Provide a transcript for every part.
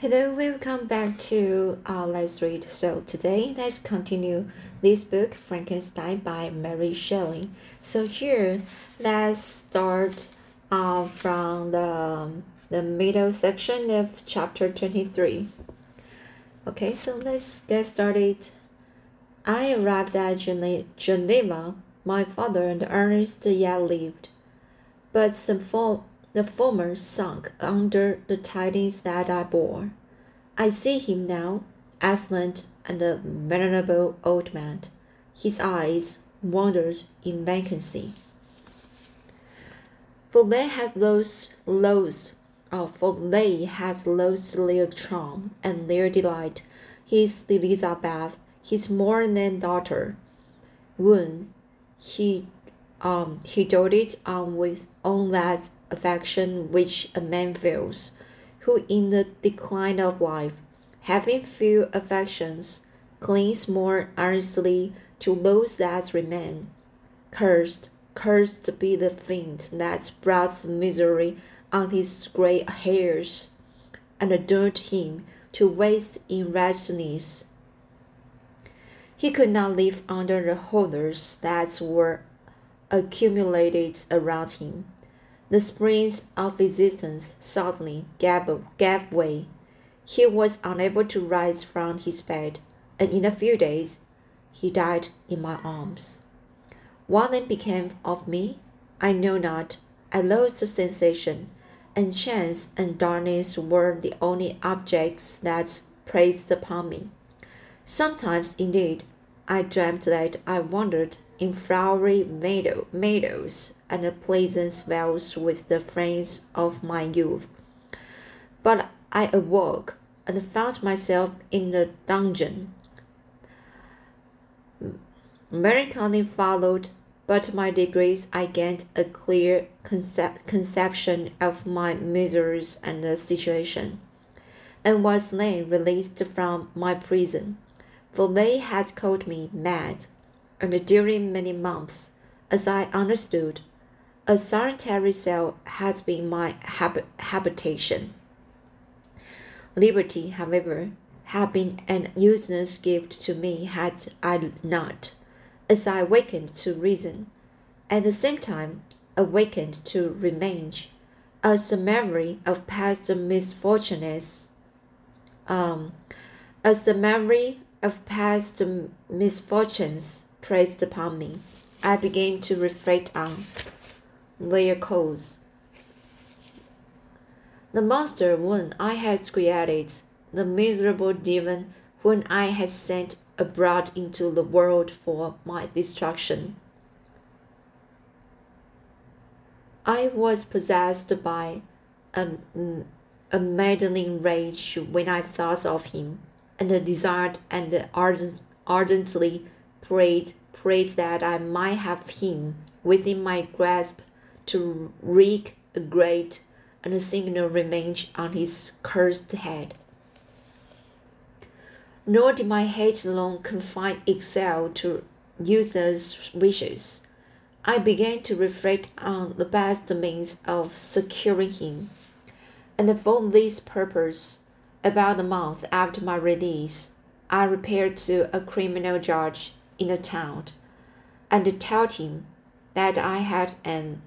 Hello, welcome back to uh, Let's Read. So today, let's continue this book, Frankenstein by Mary Shelley. So here, let's start uh, from the, the middle section of chapter 23. Okay, so let's get started. I arrived at Geneva. My father and Ernest yet lived, but some for, the former sunk under the tidings that I bore. I see him now, excellent and a venerable old man. His eyes wandered in vacancy. For they had lost, lost, oh, for they had lost their charm and their delight. His Elizabeth, his more than daughter, when he um he doted on with all that affection which a man feels, who in the decline of life, having few affections, clings more earnestly to those that remain. Cursed, cursed be the fiend that brought misery on his grey hairs, and doomed him to waste in wretchedness. He could not live under the horrors that were accumulated around him. The springs of existence suddenly gave, gave way. He was unable to rise from his bed, and in a few days he died in my arms. What then became of me? I know not. I lost the sensation, and chance and darkness were the only objects that pressed upon me. Sometimes, indeed, I dreamt that I wandered in flowery meadow, meadows and pleasant vales with the friends of my youth. But I awoke and found myself in the dungeon. Melancholy followed, but by degrees I gained a clear concep conception of my miseries and the situation, and was then released from my prison, for they had called me mad and during many months, as I understood, a solitary cell has been my hab habitation. Liberty, however, had been an useless gift to me had I not, as I awakened to reason, at the same time awakened to revenge, as the memory of past misfortunes, um, as the memory of past misfortunes pressed upon me, I began to reflect on their cause. The monster whom I had created, the miserable demon whom I had sent abroad into the world for my destruction. I was possessed by a, a maddening rage when I thought of him, and the desired and ardent, ardently prayed, prayed that I might have him within my grasp to wreak a great and signal revenge on his cursed head. Nor did my hate long confine itself to useless wishes. I began to reflect on the best means of securing him, and for this purpose, about a month after my release, I repaired to a criminal judge in the town and told him that I had an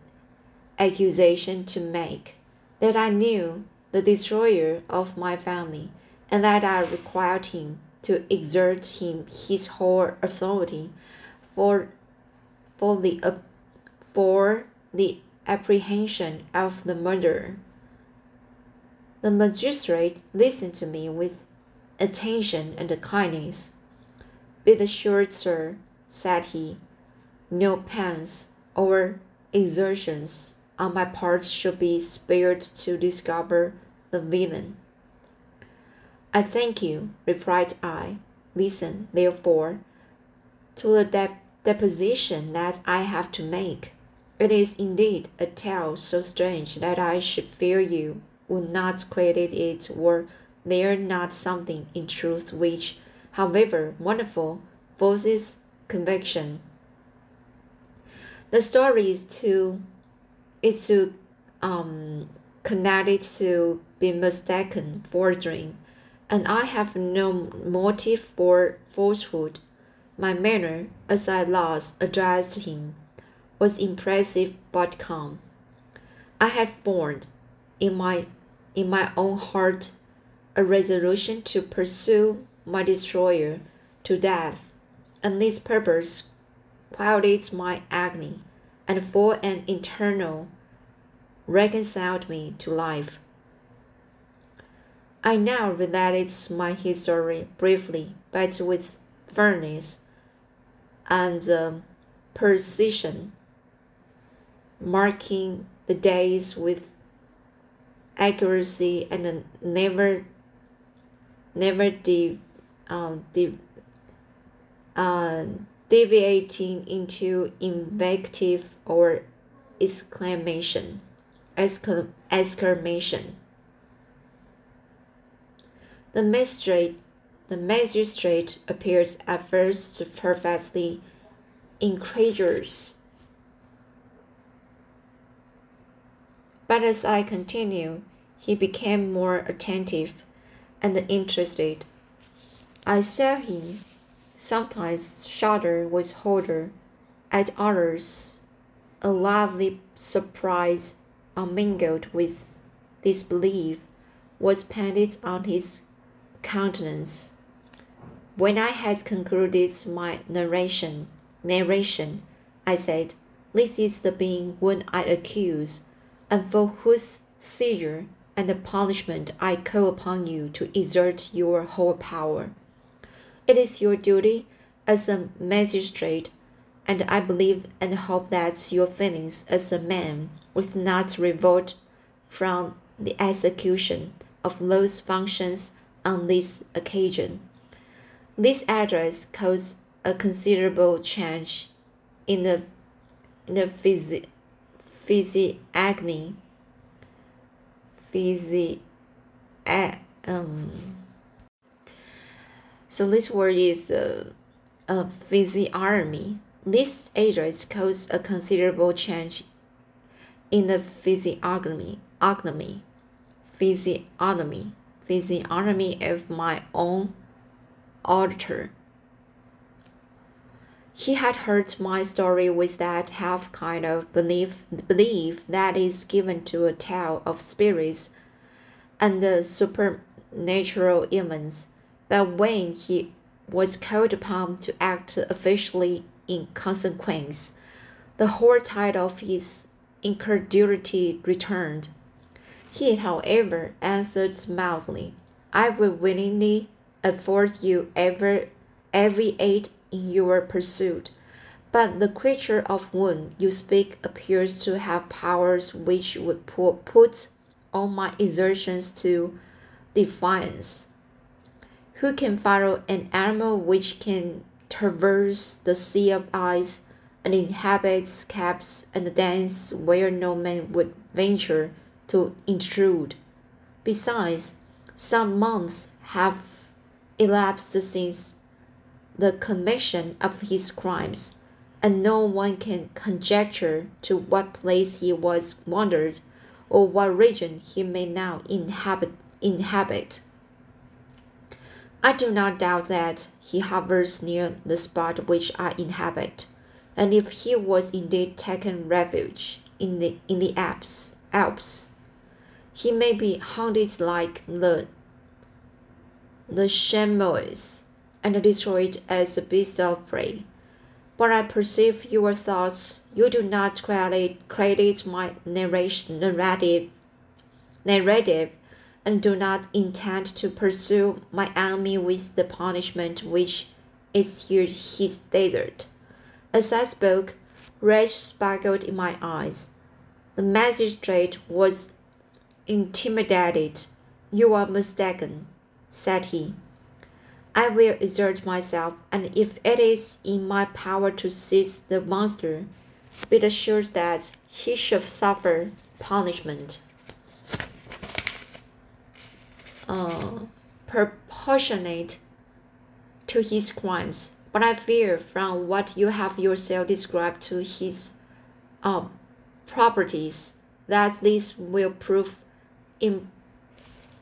accusation to make, that I knew the destroyer of my family, and that I required him to exert him his whole authority for, for, the, uh, for the apprehension of the murderer. The magistrate listened to me with attention and kindness. Be assured, sir, said he, no pains or exertions on my part should be spared to discover the villain. I thank you, replied I. Listen, therefore, to the de deposition that I have to make. It is indeed a tale so strange that I should fear you would not credit it were there not something in truth which however wonderful, forces conviction. The story is to is to um, connect it to be mistaken for a dream, and I have no motive for falsehood. My manner, as I last addressed him, was impressive but calm. I had formed, in my in my own heart, a resolution to pursue my destroyer to death, and this purpose quieted my agony, and for an eternal reconciled me to life. I now related my history briefly, but with firmness and um, precision, marking the days with accuracy and never never de, um, de, uh, deviating into invective or exclamation exclamation the magistrate the magistrate appeared at first perfectly incredulous but as i continued he became more attentive and interested. I saw him sometimes shudder with horror, at others a lively surprise unmingled with disbelief was painted on his countenance. When I had concluded my narration, narration, I said, This is the being whom I accuse, and for whose seizure and punishment I call upon you to exert your whole power. It is your duty as a magistrate, and I believe and hope that your feelings as a man will not revolt from the execution of those functions on this occasion. This address caused a considerable change in the in the physi- physiognomy busy um so this word is uh, a physiognomy. This address caused a considerable change in the physiognomy, physiognomy, physiognomy, physiognomy of my own auditor. He had heard my story with that half kind of belief, belief that is given to a tale of spirits and the supernatural events, but when he was called upon to act officially in consequence, the whole tide of his incredulity returned. He, however, answered smilingly, I will willingly afford you every, every aid in your pursuit. But the creature of whom you speak appears to have powers which would put all my exertions to defiance. Who can follow an animal which can traverse the sea of ice and inhabits caves and dens where no man would venture to intrude? Besides, some months have elapsed since the commission of his crimes, and no one can conjecture to what place he was wandered, or what region he may now inhabit. inhabit. I do not doubt that he hovers near the spot which I inhabit, and if he was indeed taken refuge in the in the Alps, Alps, he may be haunted like the the chamois and destroy it as a beast of prey. But I perceive your thoughts. You do not credit, credit my narration, narrative, narrative, and do not intend to pursue my enemy with the punishment which is his desert. As I spoke, rage sparkled in my eyes. The magistrate was intimidated. You are mistaken, said he. I will exert myself, and if it is in my power to seize the monster, be assured that he shall suffer punishment uh, proportionate to his crimes. But I fear from what you have yourself described to his um, properties that this will prove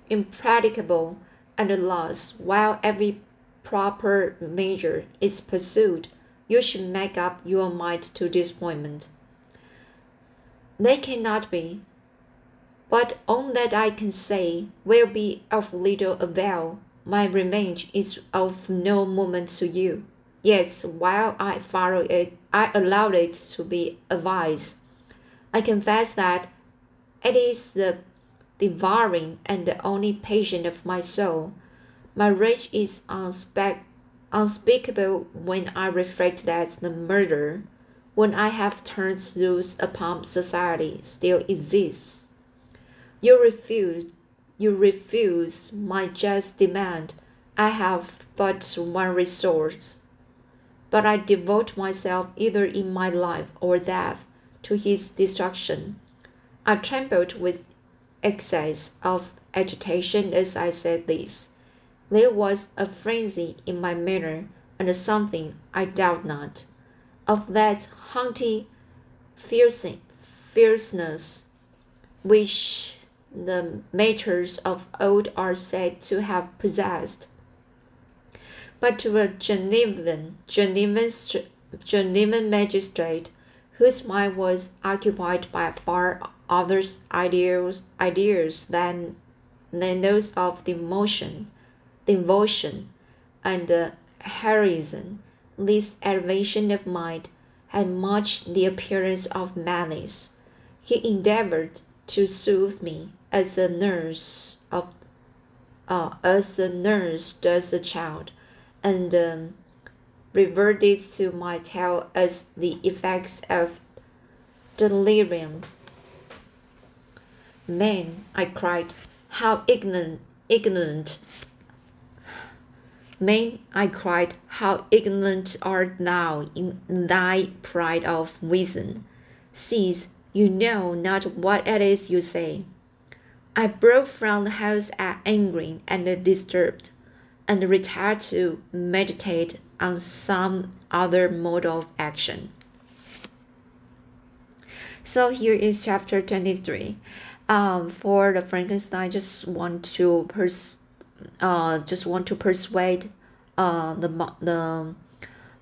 impracticable and lost while every proper measure is pursued, you should make up your mind to disappointment. They cannot be, but all that I can say will be of little avail. My revenge is of no moment to you. Yes, while I follow it, I allow it to be advised. I confess that it is the devouring and the only patient of my soul. My rage is unspe- unspeakable when I reflect that the murder, when I have turned loose upon society, still exists. You refuse, you refuse my just demand. I have but one resource. But I devote myself either in my life or death to his destruction. I trembled with excess of agitation as I said this. There was a frenzy in my manner and something, I doubt not, of that haunting fierceness which the martyrs of old are said to have possessed. But to a Genevan, Genevan, Genevan magistrate, whose mind was occupied by far other ideals, ideas than, than those of devotion, devotion, and uh, heroism, this elevation of mind had much the appearance of malice. He endeavored to soothe me as a nurse of uh, as a nurse does a child, and um, reverted to my tale as the effects of delirium. Man, I cried, how ignorant, ignorant. Man, I cried, how ignorant art thou in thy pride of reason. Cease, you know not what it is you say. I broke from the house at angry and disturbed, and retired to meditate on some other mode of action. So here is chapter 23. Um, for the Frankenstein, just want to pers- uh, just want to persuade uh, the the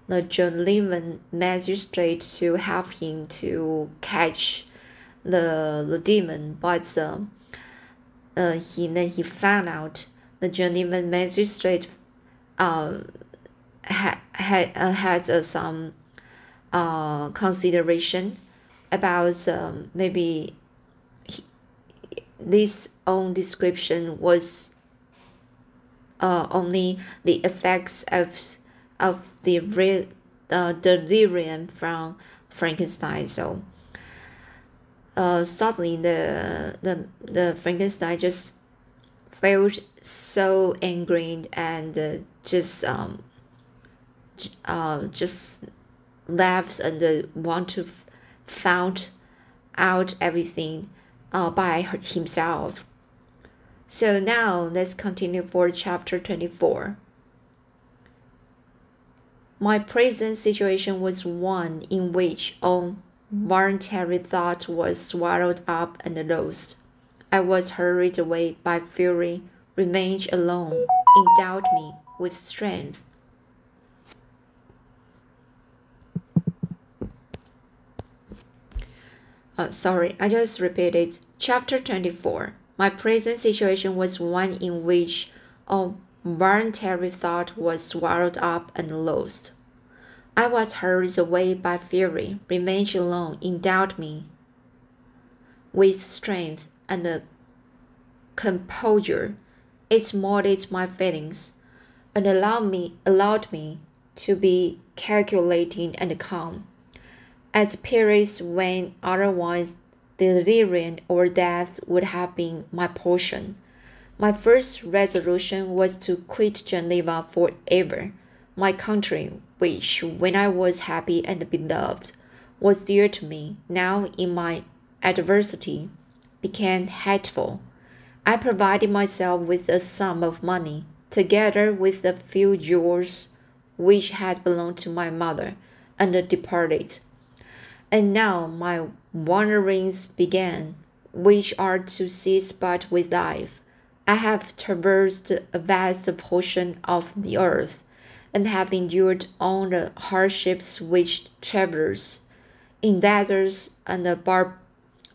the Genevan magistrate to help him to catch the the demon, but uh, uh, he then he found out the Genevan magistrate uh, had had uh, had uh, some uh, consideration about um, maybe he, this own description was uh, only the effects of of the real uh, delirium from Frankenstein. So uh, suddenly the the the Frankenstein just felt so angry and uh, just um uh just laughs and uh, want to found out everything uh, by himself. So now let's continue for chapter 24. My present situation was one in which all voluntary thought was swallowed up and lost. I was hurried away by fury, Revenge alone, endowed me with strength. Uh, sorry, I just repeated. Chapter 24. My present situation was one in which all voluntary thought was swallowed up and lost. I was hurried away by fury, revenge alone, endowed me with strength and a composure. It molded my feelings and allowed me allowed me to be calculating and calm. At periods when otherwise delirium or death would have been my portion, my first resolution was to quit Geneva forever, my country which, when I was happy and beloved, was dear to me, now in my adversity became hateful. I provided myself with a sum of money, together with a few jewels which had belonged to my mother, and departed. And now my wanderings began, which are to cease but with life. I have traversed a vast portion of the earth, and have endured all the hardships which travelers in deserts and the bar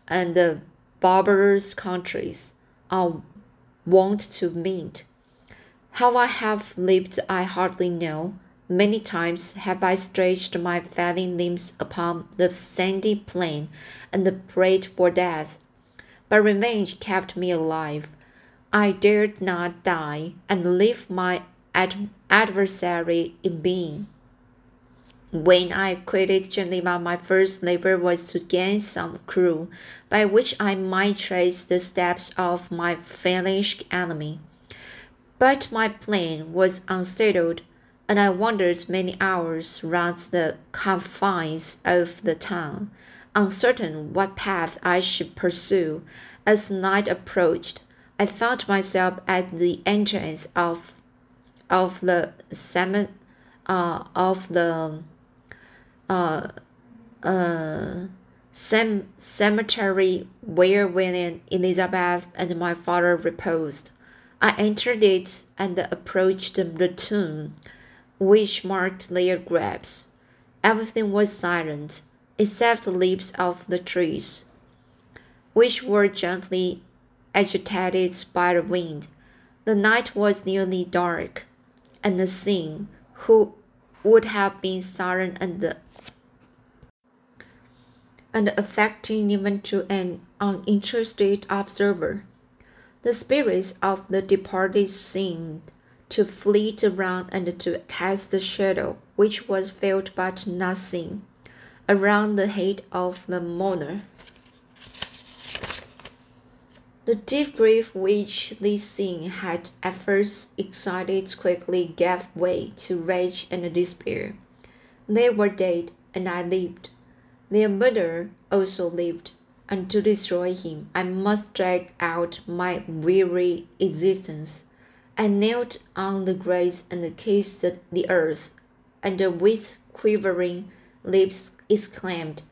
and the barbarous countries are wont to meet. How I have lived I hardly know. Many times have I stretched my failing limbs upon the sandy plain and prayed for death, but revenge kept me alive. I dared not die and leave my ad adversary in being. When I quitted Geneva, my first labor was to gain some clue by which I might trace the steps of my vanished enemy. But my plan was unsettled, and I wandered many hours round the confines of the town, uncertain what path I should pursue. As night approached, I found myself at the entrance of of the sem- uh, of the uh, uh, sem- cemetery where William, Elizabeth, and my father reposed. I entered it and approached the tomb, which marked their graves. Everything was silent, except the leaves of the trees, which were gently agitated by the wind. The night was nearly dark, and the scene, who would have been silent and and affecting even to an uninterested observer. The spirits of the departed seemed to fleet around and to cast a shadow, which was felt but not seen, around the head of the mourner. The deep grief which this scene had at first excited quickly gave way to rage and despair. They were dead, and I lived. Their murderer also lived, and to destroy him, I must drag out my weary existence. I knelt on the graves and kissed the earth, and with quivering lips exclaimed,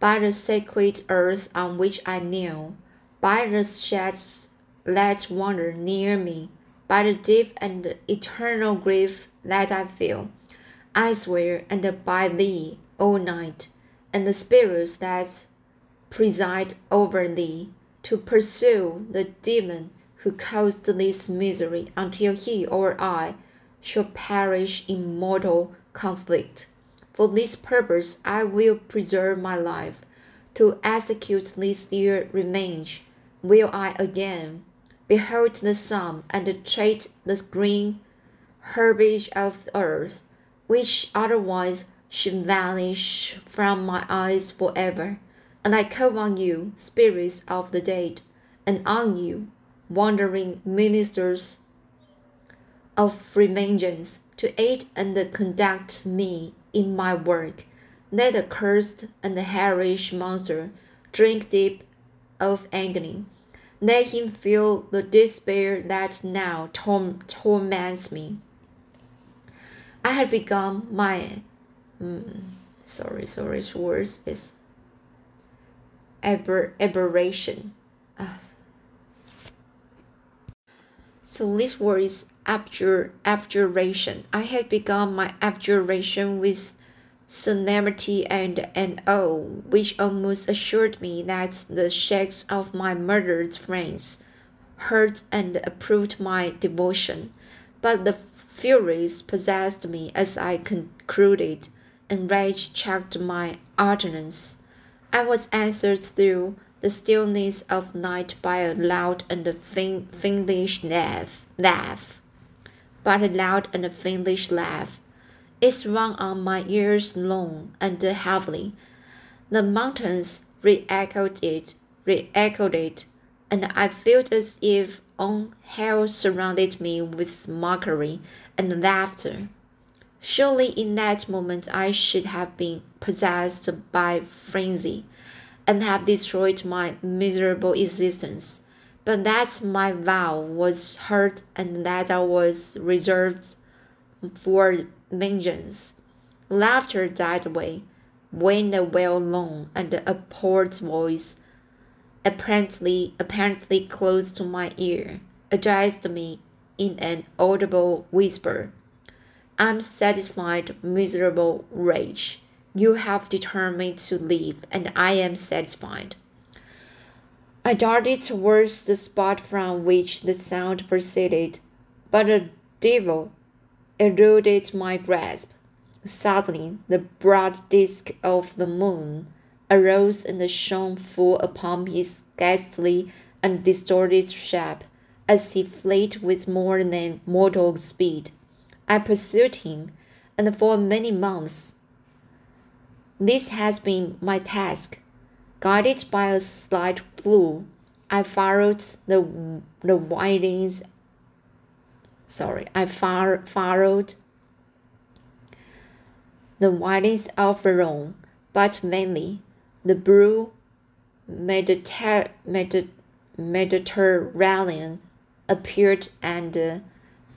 By the sacred earth on which I kneel, by the shades that wander near me, by the deep and eternal grief that I feel. I swear, and by thee, O night, and the spirits that preside over thee, to pursue the demon who caused this misery until he or I shall perish in mortal conflict. For this purpose I will preserve my life, to execute this dear revenge will I again behold the sun and tread the green herbage of the earth, which otherwise should vanish from my eyes forever. And I call on you, spirits of the dead, and on you, wandering ministers of vengeance, to aid and conduct me in my work. Let the cursed and hellish monster drink deep of agony. Let him feel the despair that now tor- torments me. I had begun my mm, sorry, sorry, words is aber- aberration. Uh, so this word is abjur- abjuration. I had begun my abjuration with solemnity and an awe which almost assured me that the sheikhs of my murdered friends heard and approved my devotion. But the furies possessed me as I concluded, and rage checked my utterance. I was answered through the stillness of night by a loud and fiendish laugh, laugh, but a loud and fiendish laugh it rang on my ears long and heavily. The mountains re-echoed it, re-echoed it, and I felt as if all hell surrounded me with mockery and laughter. Surely in that moment I should have been possessed by frenzy and have destroyed my miserable existence. But that my vow was heard and that I was reserved for vengeance. Laughter died away when a well-known and appalled voice apparently apparently close to my ear addressed me in an audible whisper. I'm satisfied, miserable wretch. You have determined to live, and I am satisfied. I darted towards the spot from which the sound proceeded, but the devil eluded my grasp. Suddenly, the broad disk of the moon arose and shone full upon his ghastly and distorted shape as he fled with more than mortal speed. I pursued him, and for many months this has been my task. Guided by a slight clue, I followed the the windings. Sorry, I far, followed the windings of the Rhone, but mainly the blue Mediter Mediterranean appeared, and uh,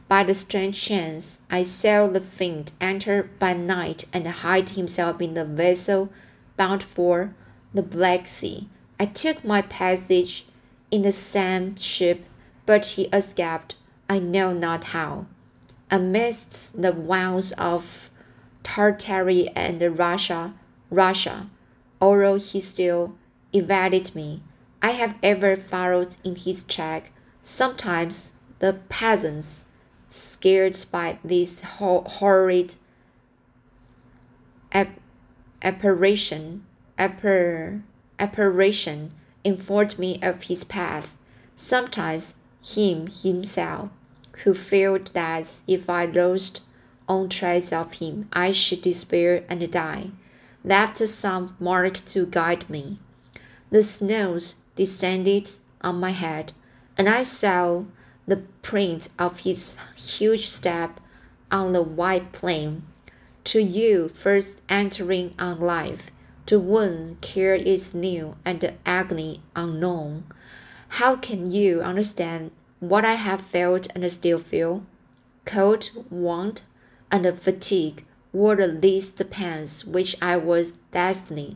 by the strange chance, I saw the fiend enter by night and hide himself in the vessel bound for the Black Sea. I took my passage in the same ship, but he escaped, I know not how. Amidst the wilds of Tartary and Russia, Russia, although he still evaded me, I have ever followed in his track. Sometimes the peasants, scared by this horrid apparition, appar apparition, informed me of his path. Sometimes him himself, who felt that if I lost all trace of him, I should despair and die, left some mark to guide me. The snows descended on my head and I saw the print of his huge step on the white plain. To you first entering on life, to one care is new and agony unknown. How can you understand what I have felt and still feel? Cold, want, and fatigue were the least pains which I was destined,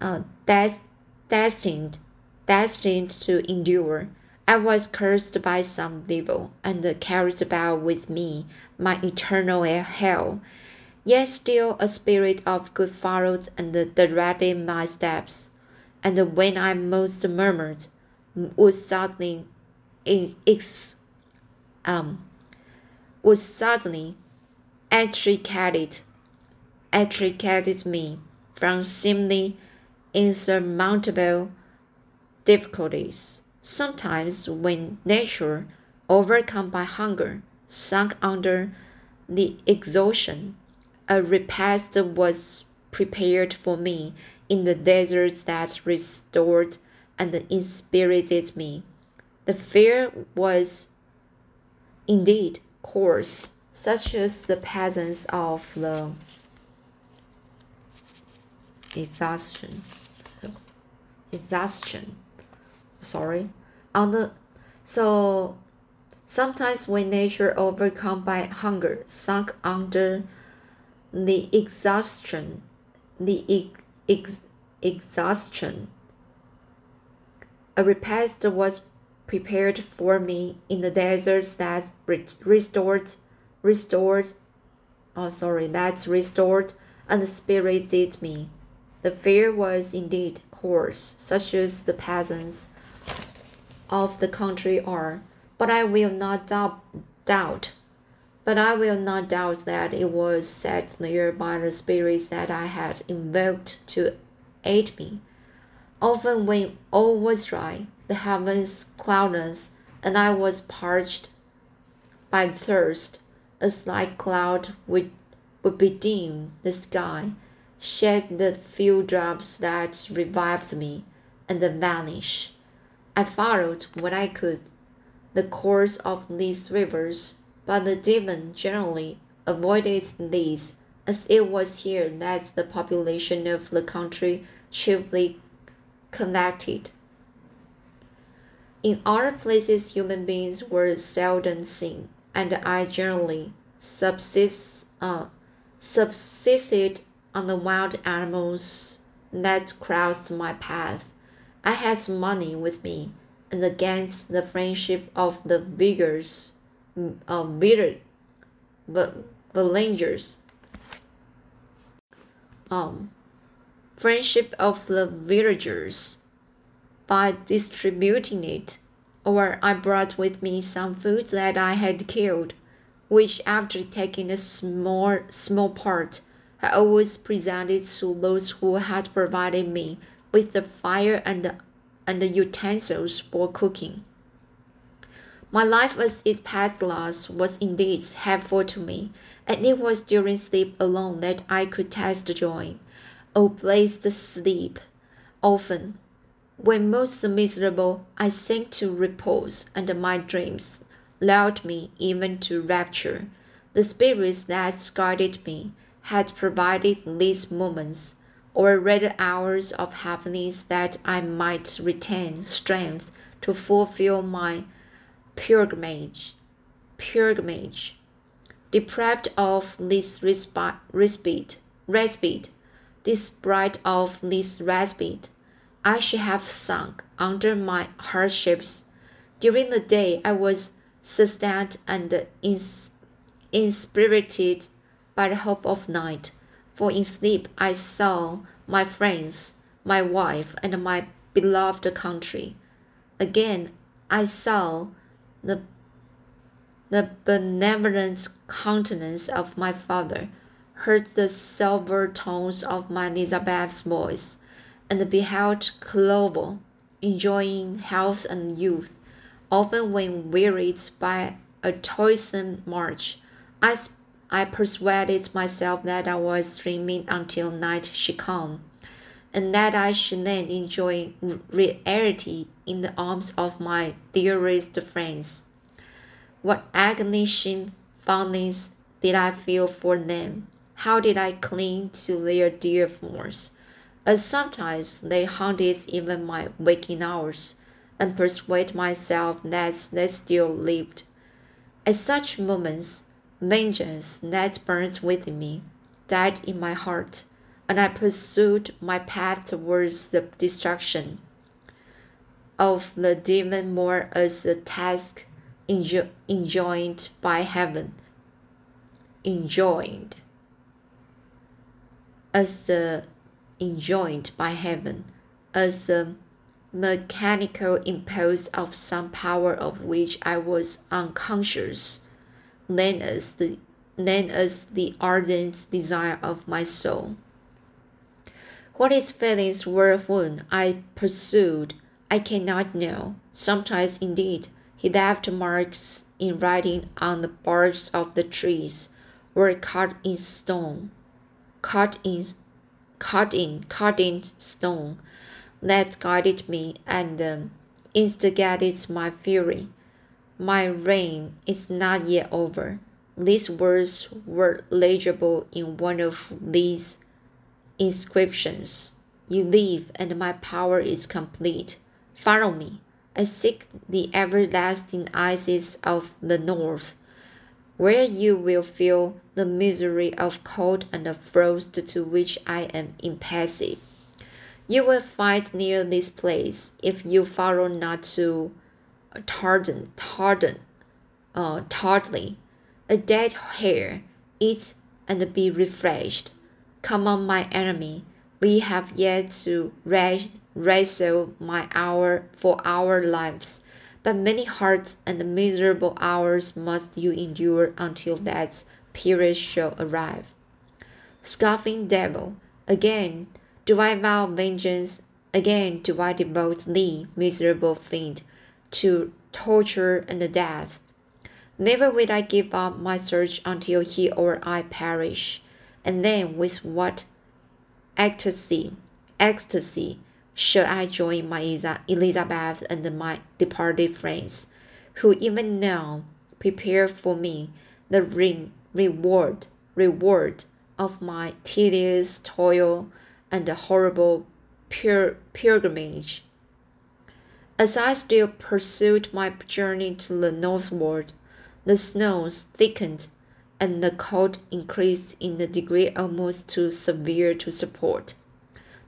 uh, des- destined destined to endure. I was cursed by some devil, and carried about with me my eternal hell. Yet still a spirit of good followed and directed my steps, and when I most murmured, would suddenly ex, um, would suddenly extricate, extricated me from seemingly insurmountable difficulties. Sometimes, when nature, overcome by hunger, sunk under the exhaustion, a repast was prepared for me in the deserts that restored and inspirited me. The fare was indeed coarse, such as the peasants of the exhaustion. Exhaustion sorry on the so sometimes when nature overcome by hunger sunk under the exhaustion the ex, exhaustion. A repast was prepared for me in the desert that restored restored oh sorry that restored and spirited me. The fare was indeed coarse such as the peasants of the country are, but I will not doubt, doubt but I will not doubt that it was set there by the spirits that I had invoked to aid me. Often when all was dry, the heavens cloudless, and I was parched by thirst, a slight cloud would, would bedim the sky, shed the few drops that revived me, and then vanish. I followed when I could the course of these rivers, but the demon generally avoided these, as it was here that the population of the country chiefly connected. In other places, human beings were seldom seen, and I generally subsist, uh, subsisted on the wild animals that crossed my path. I had money with me, and against the friendship of the vigors, uh, bitter, villagers. Um, friendship of the villagers by distributing it, or I brought with me some food that I had killed, which after taking a small small part, I always presented to those who had provided me with the fire and and the utensils for cooking. My life as it passed last was indeed helpful to me, and it was during sleep alone that I could taste joy. Oh, blessed sleep! Often when most miserable, I sank to repose, and my dreams lulled me even to rapture. The spirits that guided me had provided these moments, or rather hours of happiness, that I might retain strength to fulfill my pilgrimage. Pilgrimage. Deprived of this respite, respite, respite, of this respite, I should have sunk under my hardships. During the day, I was sustained and inspirited by the hope of night, for in sleep I saw my friends, my wife, and my beloved country. Again, I saw the, the benevolent countenance of my father, heard the silver tones of my Elizabeth's voice and beheld Clerval enjoying health and youth. Often, when wearied by a toilsome march, I, I persuaded myself that I was dreaming until night should come, and that I should then enjoy reality in the arms of my dearest friends. What agonizing fondness did I feel for them? How did I cling to their dear forms? as sometimes they haunted even my waking hours, and persuade myself that they still lived. At such moments, vengeance that burnt within me died in my heart, and I pursued my path towards the destruction of the demon more as a task enjo- enjoined by heaven, enjoined as the enjoined by heaven as the mechanical impulse of some power of which I was unconscious, than as the than as the ardent desire of my soul. What his feelings were when I pursued, I cannot know. Sometimes, indeed, he left marks in writing on the barks of the trees, or cut in stone, cut in cut in cut in stone that guided me and um, instigated my fury. My reign is not yet over. These words were legible in one of these inscriptions. You live, and my power is complete. Follow me. I seek the everlasting ices of the north where you will feel the misery of cold and frost to which I am impassive. You will find near this place, if you follow not to tartan, tartan, uh, tardily, a dead hare, eat and be refreshed. Come on, my enemy, we have yet to wrestle my hour for our lives but many hard and miserable hours must you endure until that period shall arrive. Scoffing devil, again do I vow vengeance, again do I devote thee, miserable fiend, to torture and death. Never will I give up my search until he or I perish, and then with what ecstasy, ecstasy, should I join my Elizabeth and my departed friends, who even now prepare for me the re- reward reward of my tedious toil and the horrible pilgrimage. As I still pursued my journey to the northward, the snows thickened and the cold increased in a degree almost too severe to support.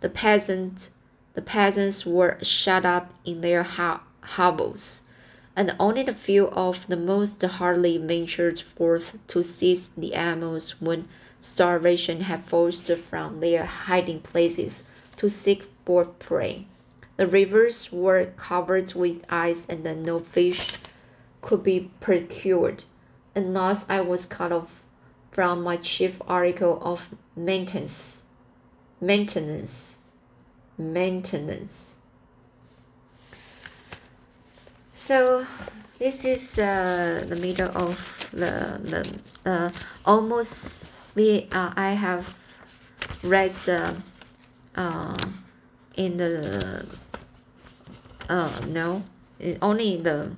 The peasant the peasants were shut up in their hovels, and only a few of the most hardly ventured forth to seize the animals when starvation had forced from their hiding places to seek for prey. The rivers were covered with ice and no fish could be procured, and thus I was cut off from my chief article of maintenance. Maintenance. Maintenance. So this is uh, the middle of the the uh, almost we uh, I have read uh, uh, in the uh, no only the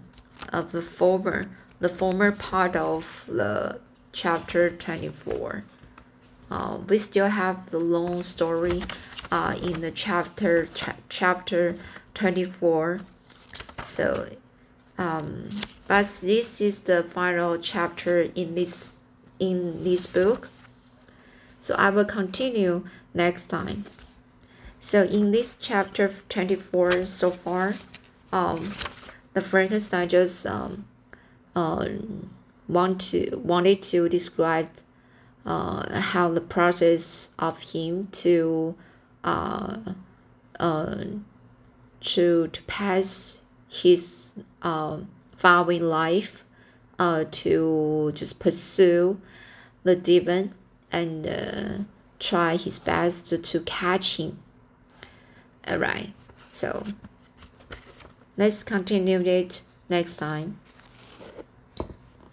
of the former the former part of the chapter 24 uh, we still have the long story uh, in the chapter ch chapter 24 so um, but this is the final chapter in this in this book. So i will continue next time. So in this chapter 24 so far um, the frankenstein just um, uh, want to wanted to describe uh, how the process of him to uh, uh, to to pass his uh, following life uh, to just pursue the demon and uh, try his best to catch him. Alright, so let's continue it next time.